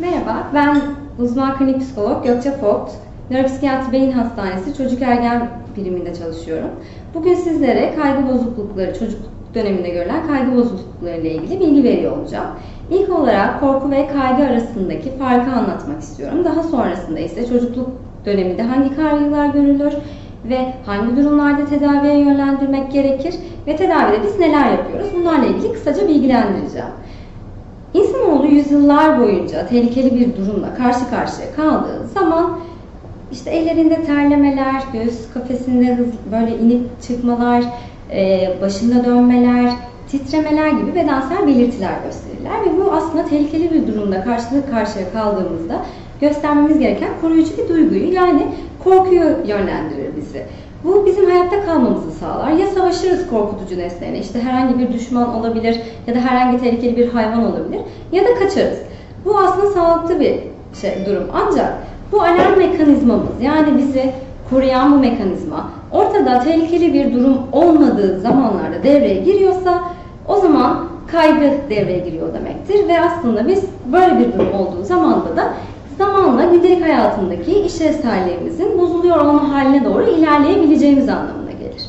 Merhaba, ben uzman klinik psikolog Gökçe Fogt. Nöropsikiyatri Beyin Hastanesi Çocuk Ergen biriminde çalışıyorum. Bugün sizlere kaygı bozuklukları, çocukluk döneminde görülen kaygı bozuklukları ile ilgili bilgi veriyor olacağım. İlk olarak korku ve kaygı arasındaki farkı anlatmak istiyorum. Daha sonrasında ise çocukluk döneminde hangi kaygılar görülür ve hangi durumlarda tedaviye yönlendirmek gerekir ve tedavide biz neler yapıyoruz bunlarla ilgili kısaca bilgilendireceğim. İnsanoğlu yüzyıllar boyunca tehlikeli bir durumla karşı karşıya kaldığı zaman işte ellerinde terlemeler, göğüs kafesinde böyle inip çıkmalar, e, başında dönmeler, titremeler gibi bedensel belirtiler gösterirler ve bu aslında tehlikeli bir durumda karşılık karşıya kaldığımızda göstermemiz gereken koruyucu bir duyguyu yani korkuyu yönlendirir bizi. Bu bizim hayatta kalmamızı sağlar. Ya savaşırız korkutucu nesnelerine, işte herhangi bir düşman olabilir ya da herhangi tehlikeli bir hayvan olabilir ya da kaçarız. Bu aslında sağlıklı bir şey, durum. Ancak bu alarm mekanizmamız yani bizi koruyan bu mekanizma ortada tehlikeli bir durum olmadığı zamanlarda devreye giriyorsa o zaman kaygı devreye giriyor demektir ve aslında biz böyle bir durum olduğu zamanda da zamanla gündelik hayatındaki işlevselliğimizin bozuluyor olma haline doğru ilerleyebileceğimiz anlamına gelir.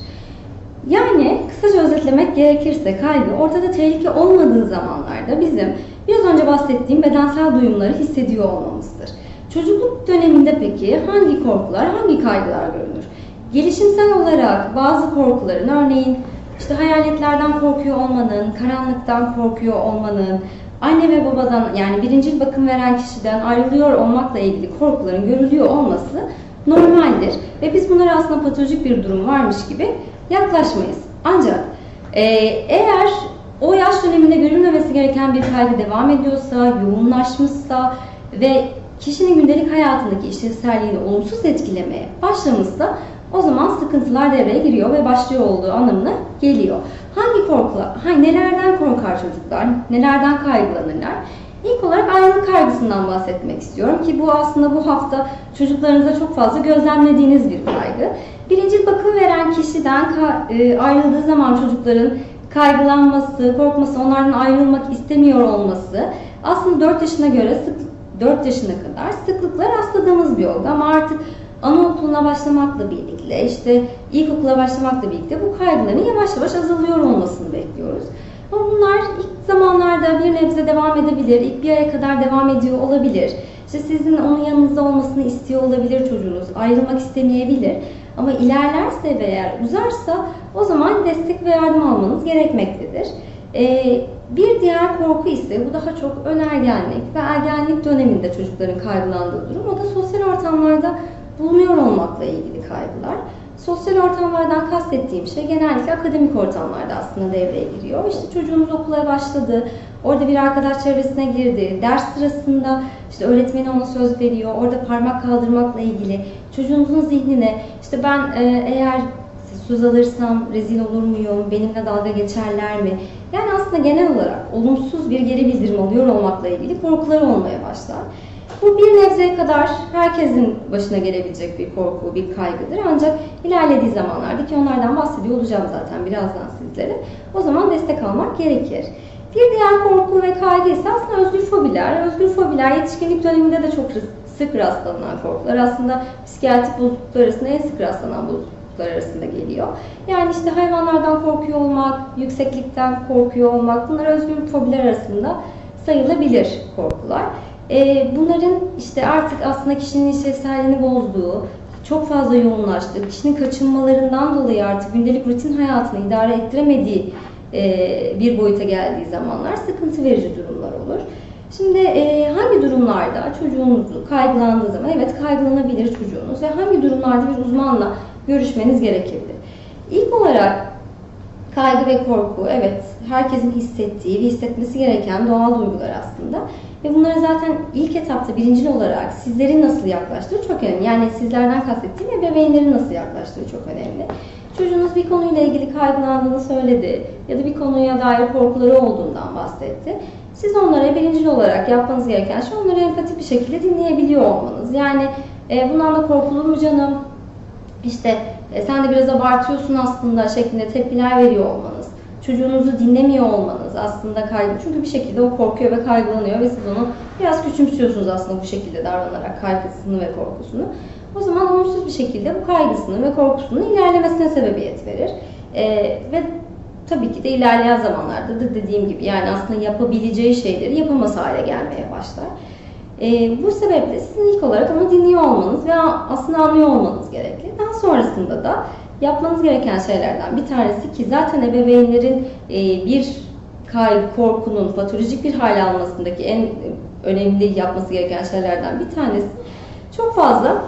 Yani kısaca özetlemek gerekirse kaygı ortada tehlike olmadığı zamanlarda bizim biraz önce bahsettiğim bedensel duyumları hissediyor olmamızdır. Çocukluk döneminde peki hangi korkular, hangi kaygılar görünür? Gelişimsel olarak bazı korkuların örneğin işte hayaletlerden korkuyor olmanın, karanlıktan korkuyor olmanın, anne ve babadan yani birincil bakım veren kişiden ayrılıyor olmakla ilgili korkuların görülüyor olması normaldir. Ve biz bunlara aslında patolojik bir durum varmış gibi yaklaşmayız. Ancak e, eğer o yaş döneminde görülmemesi gereken bir kaygı devam ediyorsa, yoğunlaşmışsa ve kişinin gündelik hayatındaki işlevselliğini olumsuz etkilemeye başlamışsa o zaman sıkıntılar devreye giriyor ve başlıyor olduğu anlamına geliyor. Hangi korkular, hangi, nelerden korkar çocuklar, nelerden kaygılanırlar? İlk olarak ayrılık kaygısından bahsetmek istiyorum ki bu aslında bu hafta çocuklarınıza çok fazla gözlemlediğiniz bir kaygı. Birinci bakım veren kişiden e, ayrıldığı zaman çocukların kaygılanması, korkması, onlardan ayrılmak istemiyor olması aslında 4 yaşına göre sık 4 yaşına kadar sıklıkla rastladığımız bir olgu ama artık anaokuluna başlamakla birlikte, işte ilkokula başlamakla birlikte bu kaygıların yavaş yavaş azalıyor olmasını bekliyoruz. Ama bunlar ilk zamanlarda bir nebze devam edebilir, ilk bir aya kadar devam ediyor olabilir. İşte sizin onun yanınızda olmasını istiyor olabilir çocuğunuz, ayrılmak istemeyebilir. Ama ilerlerse ve eğer uzarsa o zaman destek ve yardım almanız gerekmektedir. Ee, bir diğer korku ise bu daha çok önergenlik ve ergenlik döneminde çocukların kaygılandığı durum. O da sosyal ortamlarda bulunuyor olmakla ilgili kaygılar. Sosyal ortamlardan kastettiğim şey genellikle akademik ortamlarda aslında devreye giriyor. İşte çocuğunuz okula başladı, orada bir arkadaş çevresine girdi, ders sırasında işte öğretmeni ona söz veriyor, orada parmak kaldırmakla ilgili çocuğunuzun zihnine işte ben e, eğer söz alırsam rezil olur muyum, benimle dalga geçerler mi? Yani aslında genel olarak olumsuz bir geri bildirim alıyor olmakla ilgili korkuları olmaya başlar. Bu bir nebzeye kadar herkesin başına gelebilecek bir korku, bir kaygıdır. Ancak ilerlediği zamanlarda ki onlardan bahsediyor olacağım zaten birazdan sizlere. O zaman destek almak gerekir. Bir diğer korku ve kaygı ise aslında özgür fobiler. Özgür fobiler yetişkinlik döneminde de çok sık rastlanan korkular. Aslında psikiyatrik bozukluklar arasında en sık rastlanan bozukluklar arasında geliyor. Yani işte hayvanlardan korkuyor olmak, yükseklikten korkuyor olmak bunlar özgür fobiler arasında sayılabilir korkular. E, bunların işte artık aslında kişinin işlevselliğini bozduğu, çok fazla yoğunlaştığı, kişinin kaçınmalarından dolayı artık gündelik rutin hayatını idare ettiremediği e, bir boyuta geldiği zamanlar sıkıntı verici durumlar olur. Şimdi e, hangi durumlarda çocuğunuzu kaygılandığı zaman evet kaygılanabilir çocuğunuz ve hangi durumlarda bir uzmanla görüşmeniz gerekirdi. İlk olarak kaygı ve korku evet herkesin hissettiği ve hissetmesi gereken doğal duygular aslında. Ve bunları zaten ilk etapta birincil olarak sizlerin nasıl yaklaştığı çok önemli. Yani sizlerden kastettiğim ebeveynlerin nasıl yaklaştığı çok önemli. Çocuğunuz bir konuyla ilgili kaygılandığını söyledi ya da bir konuya dair korkuları olduğundan bahsetti. Siz onlara birincil olarak yapmanız gereken şey onları empati bir şekilde dinleyebiliyor olmanız. Yani e, bundan da korkulur mu canım? İşte e, sen de biraz abartıyorsun aslında şeklinde tepkiler veriyor olmanız çocuğunuzu dinlemiyor olmanız aslında kaygı çünkü bir şekilde o korkuyor ve kaygılanıyor ve siz onu biraz küçümsüyorsunuz aslında bu şekilde davranarak kaygısını ve korkusunu. O zaman olumsuz bir şekilde bu kaygısını ve korkusunun ilerlemesine sebebiyet verir. Ee, ve tabii ki de ilerleyen zamanlarda da dediğim gibi yani aslında yapabileceği şeyleri yapamaz hale gelmeye başlar. Ee, bu sebeple sizin ilk olarak onu dinliyor olmanız ve aslında anlıyor olmanız gerekli. Daha sonrasında da yapmanız gereken şeylerden bir tanesi ki zaten ebeveynlerin e, bir kaygı, korkunun patolojik bir hale almasındaki en önemli yapması gereken şeylerden bir tanesi çok fazla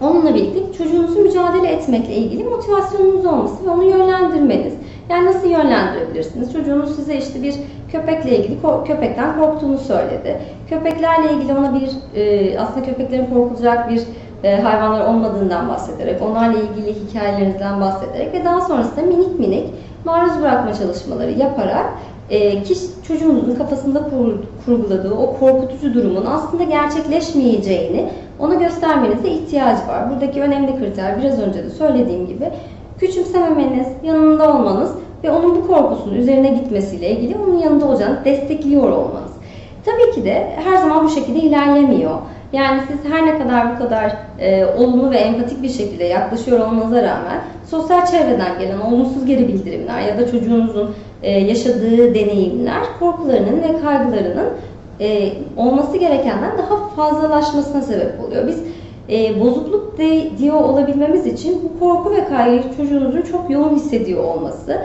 onunla birlikte çocuğunuzu mücadele etmekle ilgili motivasyonunuz olması ve onu yönlendirmeniz. Yani nasıl yönlendirebilirsiniz? Çocuğunuz size işte bir köpekle ilgili köpekten korktuğunu söyledi. Köpeklerle ilgili ona bir e, aslında köpeklerin korkulacak bir e, hayvanlar olmadığından bahsederek, onlarla ilgili hikayelerinizden bahsederek ve daha sonrasında minik minik maruz bırakma çalışmaları yaparak e, kişi çocuğunuzun kafasında kur, kurguladığı o korkutucu durumun aslında gerçekleşmeyeceğini ona göstermenize ihtiyacı var. Buradaki önemli kriter biraz önce de söylediğim gibi küçümsememeniz, yanında olmanız ve onun bu korkusunun üzerine gitmesiyle ilgili onun yanında olacağını destekliyor olmanız. Tabii ki de her zaman bu şekilde ilerlemiyor. Yani siz her ne kadar bu kadar e, olumlu ve empatik bir şekilde yaklaşıyor olmanıza rağmen sosyal çevreden gelen olumsuz geri bildirimler ya da çocuğunuzun e, yaşadığı deneyimler korkularının ve kaygılarının e, olması gerekenden daha fazlalaşmasına sebep oluyor. Biz e, bozukluk de, diyor olabilmemiz için bu korku ve kaygıyı çocuğunuzun çok yoğun hissediyor olması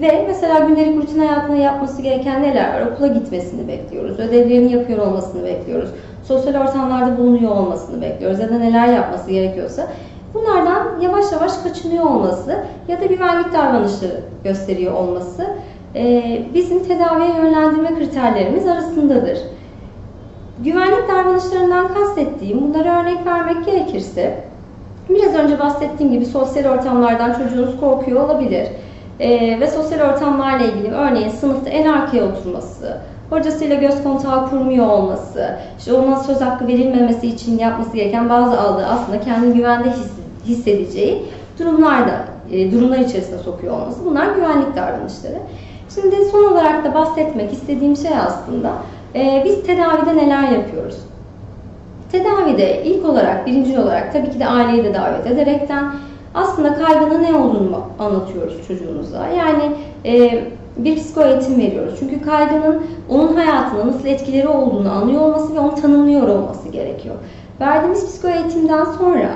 ve mesela gündelik rutin hayatında yapması gereken neler var? Okula gitmesini bekliyoruz, ödevlerini yapıyor olmasını bekliyoruz, sosyal ortamlarda bulunuyor olmasını bekliyoruz ya da neler yapması gerekiyorsa bunlardan yavaş yavaş kaçınıyor olması ya da güvenlik davranışı gösteriyor olması bizim tedaviye yönlendirme kriterlerimiz arasındadır. Güvenlik davranışlarından kastettiğim, bunlara örnek vermek gerekirse, biraz önce bahsettiğim gibi sosyal ortamlardan çocuğunuz korkuyor olabilir. Ee, ve sosyal ortamlarla ilgili örneğin sınıfta en arkaya oturması, hocasıyla göz kontağı kurmuyor olması, işte ona söz hakkı verilmemesi için yapması gereken bazı aldığı aslında kendini güvende hissedeceği durumlarda, e, durumlar içerisinde sokuyor olması. Bunlar güvenlik davranışları. Şimdi son olarak da bahsetmek istediğim şey aslında e, biz tedavide neler yapıyoruz? Tedavide ilk olarak, birinci olarak tabii ki de aileyi de davet ederekten aslında kaygının ne olduğunu anlatıyoruz çocuğunuza. Yani e, bir psiko eğitim veriyoruz. Çünkü kaygının onun hayatında nasıl etkileri olduğunu anlıyor olması ve onu tanımlıyor olması gerekiyor. Verdiğimiz psiko eğitimden sonra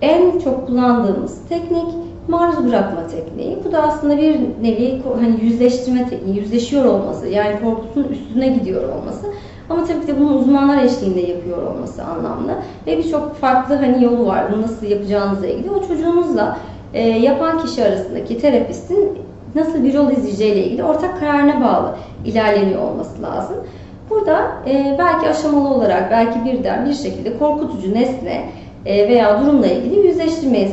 en çok kullandığımız teknik maruz bırakma tekniği. Bu da aslında bir nevi hani yüzleştirme tekniği, yüzleşiyor olması, yani korkusunun üstüne gidiyor olması. Ama tabii ki de bunu uzmanlar eşliğinde yapıyor olması anlamlı. Ve birçok farklı hani yolu var. Bunu nasıl yapacağınızla ilgili. O çocuğunuzla e, yapan kişi arasındaki terapistin nasıl bir yol izleyeceğiyle ilgili ortak kararına bağlı ilerleniyor olması lazım. Burada e, belki aşamalı olarak, belki birden bir şekilde korkutucu nesne e, veya durumla ilgili yüzleştirmeyi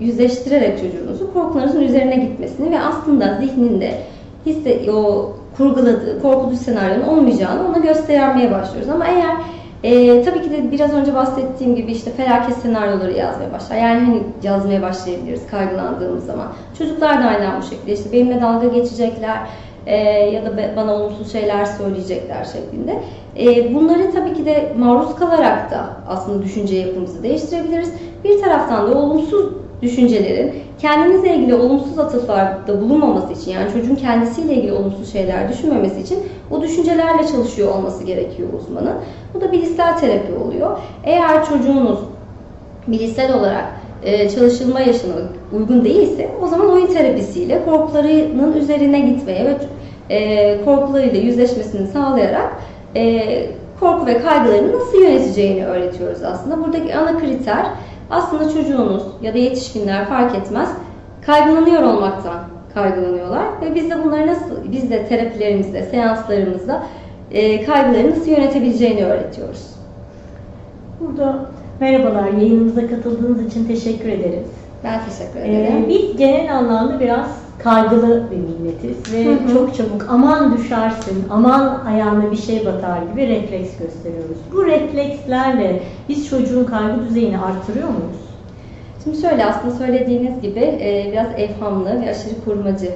yüzleştirerek çocuğunuzu korkularınızın üzerine gitmesini ve aslında zihninde hisse, o kurguladığı korkutucu senaryonun olmayacağını ona göstermeye başlıyoruz. Ama eğer e, tabii ki de biraz önce bahsettiğim gibi işte felaket senaryoları yazmaya başlar. Yani hani yazmaya başlayabiliriz kaygılandığımız zaman. Çocuklar da aynen bu şekilde işte benimle dalga geçecekler e, ya da bana olumsuz şeyler söyleyecekler şeklinde. E, bunları tabii ki de maruz kalarak da aslında düşünce yapımızı değiştirebiliriz. Bir taraftan da olumsuz düşüncelerin kendinizle ilgili olumsuz atıflarda bulunmaması için yani çocuğun kendisiyle ilgili olumsuz şeyler düşünmemesi için o düşüncelerle çalışıyor olması gerekiyor uzmanın. Bu da bilişsel terapi oluyor. Eğer çocuğunuz bilişsel olarak e, çalışılma yaşına uygun değilse o zaman oyun terapisiyle korkularının üzerine gitmeye ve e, korkularıyla yüzleşmesini sağlayarak e, korku ve kaygılarını nasıl yöneteceğini öğretiyoruz aslında. Buradaki ana kriter aslında çocuğunuz ya da yetişkinler fark etmez kaygılanıyor olmaktan kaygılanıyorlar ve biz de bunları nasıl, biz de terapilerimizde, seanslarımızda e, kaygıları nasıl yönetebileceğini öğretiyoruz. Burada merhabalar, yayınımıza katıldığınız için teşekkür ederiz. Ben teşekkür ederim. Ee, biz genel anlamda biraz kaygılı bir milletiz ve hı hı. çok çabuk aman düşersin, aman ayağına bir şey batar gibi refleks gösteriyoruz. Bu reflekslerle biz çocuğun kaygı düzeyini arttırıyor muyuz? Şimdi şöyle aslında söylediğiniz gibi e, biraz evhamlı ve aşırı korumacı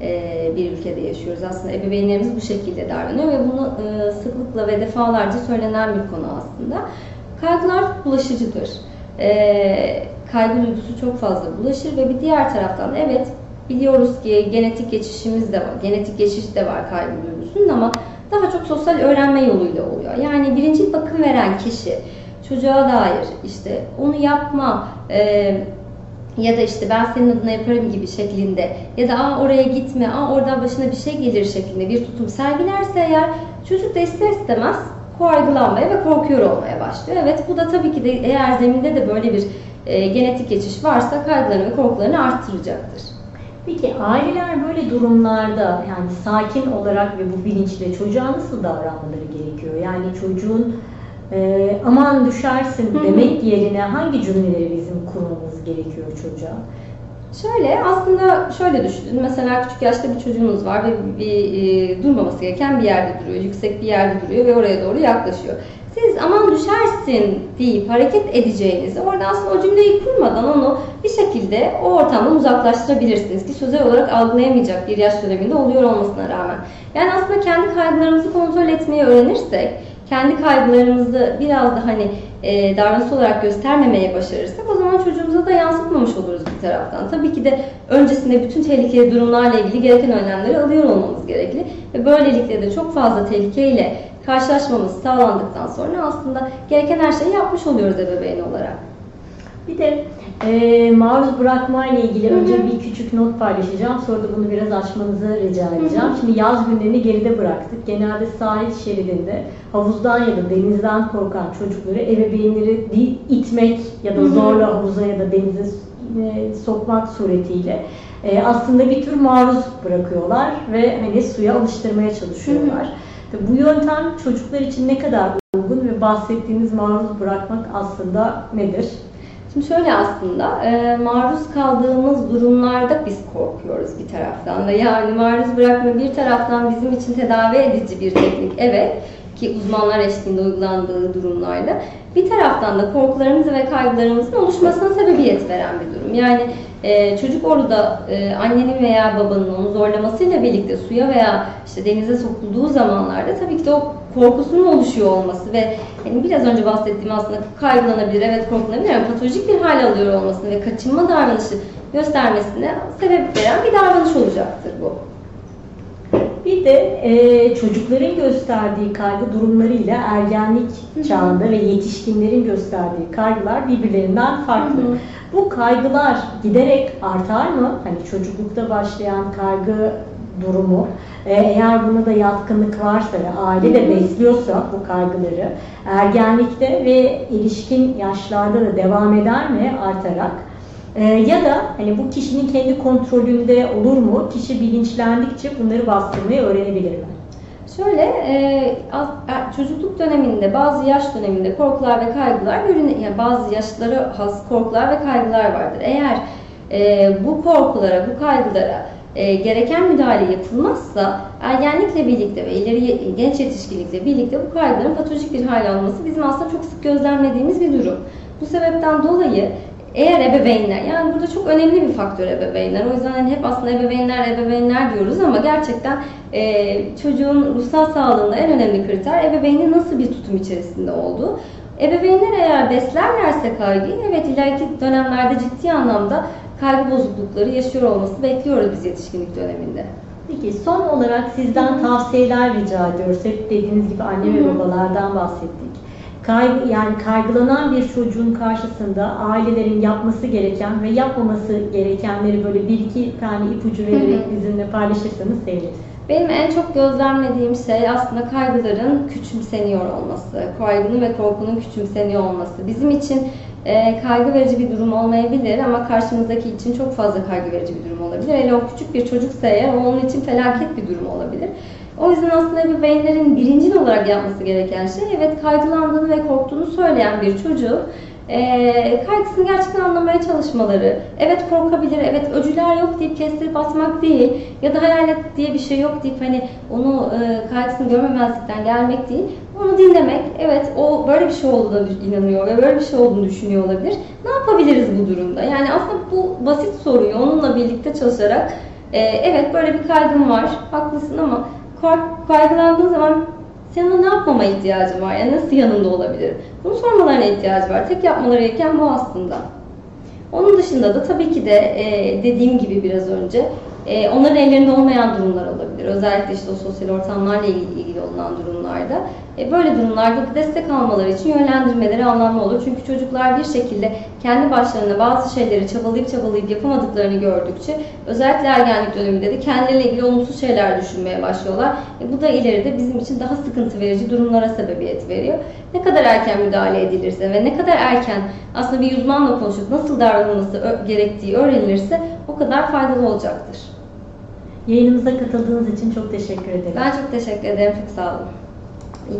e, bir ülkede yaşıyoruz. Aslında ebeveynlerimiz bu şekilde davranıyor ve bunu e, sıklıkla ve defalarca söylenen bir konu aslında. Kaygılar bulaşıcıdır. E, kaygı duygusu çok fazla bulaşır ve bir diğer taraftan evet biliyoruz ki genetik geçişimiz de var, genetik geçiş de var kaygı duygusunun ama daha çok sosyal öğrenme yoluyla oluyor. Yani birinci bakım veren kişi çocuğa dair işte onu yapma, e, ya da işte ben senin adına yaparım gibi şeklinde ya da Aa, oraya gitme, Aa, oradan başına bir şey gelir şeklinde bir tutum sergilerse eğer çocuk da ister istemez kaygılanmaya ve korkuyor olmaya başlıyor. Evet bu da tabii ki de eğer zeminde de böyle bir e, genetik geçiş varsa kaygılarını ve korkularını arttıracaktır. Peki aileler böyle durumlarda yani sakin olarak ve bu bilinçle çocuğa nasıl davranmaları gerekiyor? Yani çocuğun e, aman düşersin Hı hı. demek yerine hangi cümleleri bizim kurmamız gerekiyor çocuğa? Şöyle aslında şöyle düşünün. Mesela küçük yaşta bir çocuğunuz var ve bir e, durmaması gereken bir yerde duruyor. Yüksek bir yerde duruyor ve oraya doğru yaklaşıyor. Siz aman düşersin deyip hareket edeceğinizi orada aslında o cümleyi kurmadan onu bir şekilde o ortamdan uzaklaştırabilirsiniz ki sözel olarak algılayamayacak bir yaş döneminde oluyor olmasına rağmen. Yani aslında kendi kaygılarımızı kontrol etmeyi öğrenirsek, kendi kaygılarımızı biraz da hani e, davranış olarak göstermemeye başarırsak o zaman çocuğumuza da yansıtmamış oluruz bir taraftan. Tabii ki de öncesinde bütün tehlikeli durumlarla ilgili gereken önlemleri alıyor olmamız gerekli. Ve böylelikle de çok fazla tehlikeyle karşılaşmamız sağlandıktan sonra aslında gereken her şeyi yapmış oluyoruz ebeveyn olarak. Bir de e, maruz bırakma ile ilgili önce bir küçük not paylaşacağım. Sonra da bunu biraz açmanızı rica edeceğim. Hı hı. Şimdi yaz günlerini geride bıraktık. Genelde sahil şeridinde havuzdan ya da denizden korkan çocukları ebeveynleri itmek ya da zorla havuza ya da denize e, sokmak suretiyle e, aslında bir tür maruz bırakıyorlar ve hani suya alıştırmaya çalışıyorlar. Tabii Bu yöntem çocuklar için ne kadar uygun ve bahsettiğiniz maruz bırakmak aslında nedir? Şimdi şöyle aslında e, maruz kaldığımız durumlarda biz korkuyoruz bir taraftan da. Yani maruz bırakma bir taraftan bizim için tedavi edici bir teknik evet ki uzmanlar eşliğinde uygulandığı durumlarda. Bir taraftan da korkularımızın ve kaygılarımızın oluşmasına sebebiyet veren bir durum. Yani e, çocuk orada e, annenin veya babanın onu zorlamasıyla birlikte suya veya işte denize sokulduğu zamanlarda tabii ki de o korkusunun oluşuyor olması ve hani biraz önce bahsettiğim aslında kaygılanabilir, evet korkulabilir ama patolojik bir hal alıyor olmasını ve kaçınma davranışı göstermesine sebep veren bir davranış olacaktır bu. Bir de e, çocukların gösterdiği kaygı durumlarıyla ergenlik Hı hı. çağında ve yetişkinlerin gösterdiği kaygılar birbirlerinden farklı. Hı hı. Bu kaygılar giderek artar mı? Hani çocuklukta başlayan kaygı durumu e, eğer buna da yatkınlık varsa ve aile de besliyorsa bu kaygıları ergenlikte ve ilişkin yaşlarda da devam eder mi artarak? Ee, ya da hani bu kişinin kendi kontrolünde olur mu? Kişi bilinçlendikçe bunları bastırmayı öğrenebilir mi? Şöyle, e, e, çocukluk döneminde, bazı yaş döneminde korkular ve kaygılar yani bazı yaşlara has korkular ve kaygılar vardır. Eğer e, bu korkulara, bu kaygılara e, gereken müdahale yapılmazsa ergenlikle birlikte ve ileri genç yetişkinlikle birlikte bu kaygıların patolojik bir hale alması bizim aslında çok sık gözlemlediğimiz bir durum. Bu sebepten dolayı eğer ebeveynler, yani burada çok önemli bir faktör ebeveynler. O yüzden hani hep aslında ebeveynler, ebeveynler diyoruz ama gerçekten e, çocuğun ruhsal sağlığında en önemli kriter ebeveynin nasıl bir tutum içerisinde olduğu. Ebeveynler eğer beslerlerse kaygıyı, evet ileriki dönemlerde ciddi anlamda kaygı bozuklukları yaşıyor olması bekliyoruz biz yetişkinlik döneminde. Peki son olarak sizden tavsiyeler rica ediyoruz. Hep dediğiniz gibi anne ve babalardan bahsettik. Kaygı, yani kaygılanan bir çocuğun karşısında ailelerin yapması gereken ve yapmaması gerekenleri böyle bir iki tane ipucu vererek bizimle paylaşırsanız seviniriz. Benim en çok gözlemlediğim şey aslında kaygıların küçümseniyor olması, kaygının ve korkunun küçümseniyor olması. Bizim için e, kaygı verici bir durum olmayabilir ama karşımızdaki için çok fazla kaygı verici bir durum olabilir. Hele o küçük bir çocuksa eğer onun için felaket bir durum olabilir. O yüzden aslında ebeveynlerin birincil olarak yapması gereken şey evet kaygılandığını ve korktuğunu söyleyen bir çocuğu e, kaygısını gerçekten anlamaya çalışmaları. Evet korkabilir, evet öcüler yok deyip kestirip atmak değil ya da hayalet diye bir şey yok deyip hani onu e, kaygısını görmemezlikten gelmek değil. Onu dinlemek, evet o böyle bir şey olduğuna inanıyor ve böyle bir şey olduğunu düşünüyor olabilir. Ne yapabiliriz bu durumda? Yani aslında bu basit soruyu onunla birlikte çalışarak Ee, evet böyle bir kaygım var, haklısın ama kay- kaygılandığın zaman senin ne yapmama ihtiyacın var? Yani nasıl yanında olabilirim? Bunu sormalarına ihtiyacı var. Tek yapmaları gereken bu aslında. Onun dışında da tabii ki de dediğim gibi biraz önce e, onların ellerinde olmayan durumlar olabilir. Özellikle işte o sosyal ortamlarla ilgili, ilgili olunan durumlarda. E, böyle durumlarda da destek almaları için yönlendirmeleri anlamlı olur. Çünkü çocuklar bir şekilde kendi başlarına bazı şeyleri çabalayıp çabalayıp yapamadıklarını gördükçe özellikle ergenlik döneminde de kendileriyle ilgili olumsuz şeyler düşünmeye başlıyorlar. E, bu da ileride bizim için daha sıkıntı verici durumlara sebebiyet veriyor. Ne kadar erken müdahale edilirse ve ne kadar erken aslında bir uzmanla konuşup nasıl davranılması gerektiği öğrenilirse o kadar faydalı olacaktır. Yayınımıza katıldığınız için çok teşekkür ederim. Ben çok teşekkür ederim. Çok sağ olun.